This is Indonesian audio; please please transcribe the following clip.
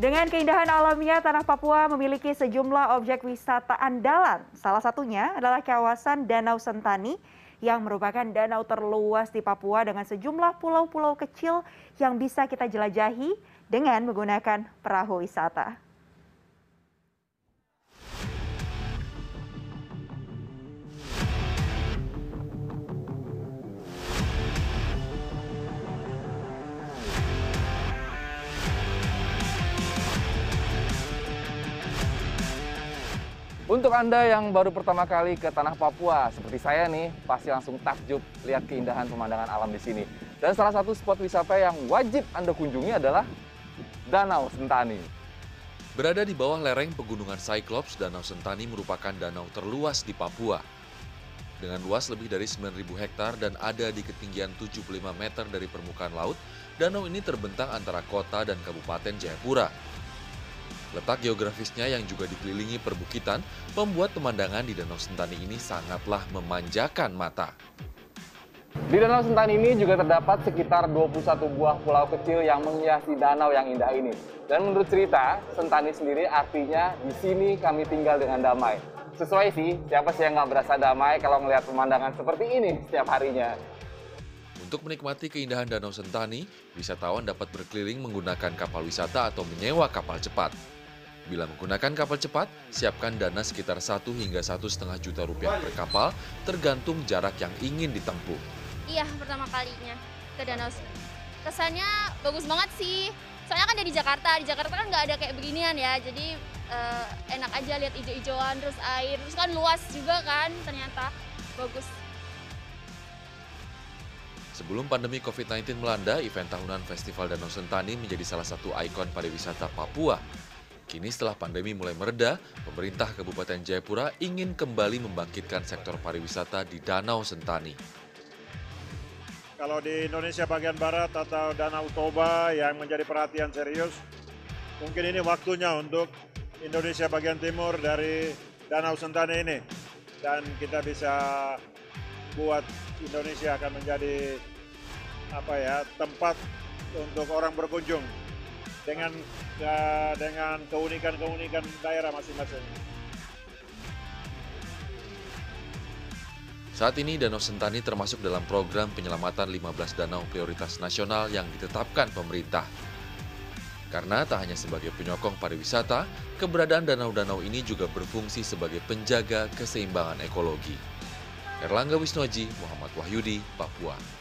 Dengan keindahan alamnya, Tanah Papua memiliki sejumlah objek wisata andalan. Salah satunya adalah kawasan Danau Sentani yang merupakan danau terluas di Papua dengan sejumlah pulau-pulau kecil yang bisa kita jelajahi dengan menggunakan perahu wisata. Untuk Anda yang baru pertama kali ke Tanah Papua, seperti saya nih, pasti langsung takjub lihat keindahan pemandangan alam di sini. Dan salah satu spot wisata yang wajib Anda kunjungi adalah Danau Sentani. Berada di bawah lereng pegunungan Cyclops, Danau Sentani merupakan danau terluas di Papua. Dengan luas lebih dari 9.000 hektar dan ada di ketinggian 75 meter dari permukaan laut, danau ini terbentang antara kota dan kabupaten Jayapura. Letak geografisnya yang juga dikelilingi perbukitan membuat pemandangan di Danau Sentani ini sangatlah memanjakan mata. Di Danau Sentani ini juga terdapat sekitar 21 buah pulau kecil yang menghiasi danau yang indah ini. Dan menurut cerita, Sentani sendiri artinya di sini kami tinggal dengan damai. Sesuai sih, siapa sih yang nggak berasa damai kalau melihat pemandangan seperti ini setiap harinya. Untuk menikmati keindahan Danau Sentani, wisatawan dapat berkeliling menggunakan kapal wisata atau menyewa kapal cepat. Bila menggunakan kapal cepat, siapkan dana sekitar 1 hingga satu setengah juta rupiah per kapal, tergantung jarak yang ingin ditempuh. Iya, pertama kalinya ke Danau. Kesannya bagus banget sih. Soalnya kan dari Jakarta, di Jakarta kan nggak ada kayak beginian ya. Jadi eh, enak aja lihat ijo-ijoan, terus air, terus kan luas juga kan ternyata bagus. Sebelum pandemi COVID-19 melanda, event tahunan Festival Danau Sentani menjadi salah satu ikon pariwisata Papua. Kini setelah pandemi mulai mereda, pemerintah Kabupaten Jayapura ingin kembali membangkitkan sektor pariwisata di Danau Sentani. Kalau di Indonesia bagian barat atau Danau Toba yang menjadi perhatian serius, mungkin ini waktunya untuk Indonesia bagian timur dari Danau Sentani ini. Dan kita bisa buat Indonesia akan menjadi apa ya tempat untuk orang berkunjung dengan uh, dengan keunikan-keunikan daerah masing-masing. Saat ini Danau Sentani termasuk dalam program penyelamatan 15 danau prioritas nasional yang ditetapkan pemerintah. Karena tak hanya sebagai penyokong pariwisata, keberadaan danau-danau ini juga berfungsi sebagai penjaga keseimbangan ekologi. Erlangga Wisnuaji, Muhammad Wahyudi, Papua.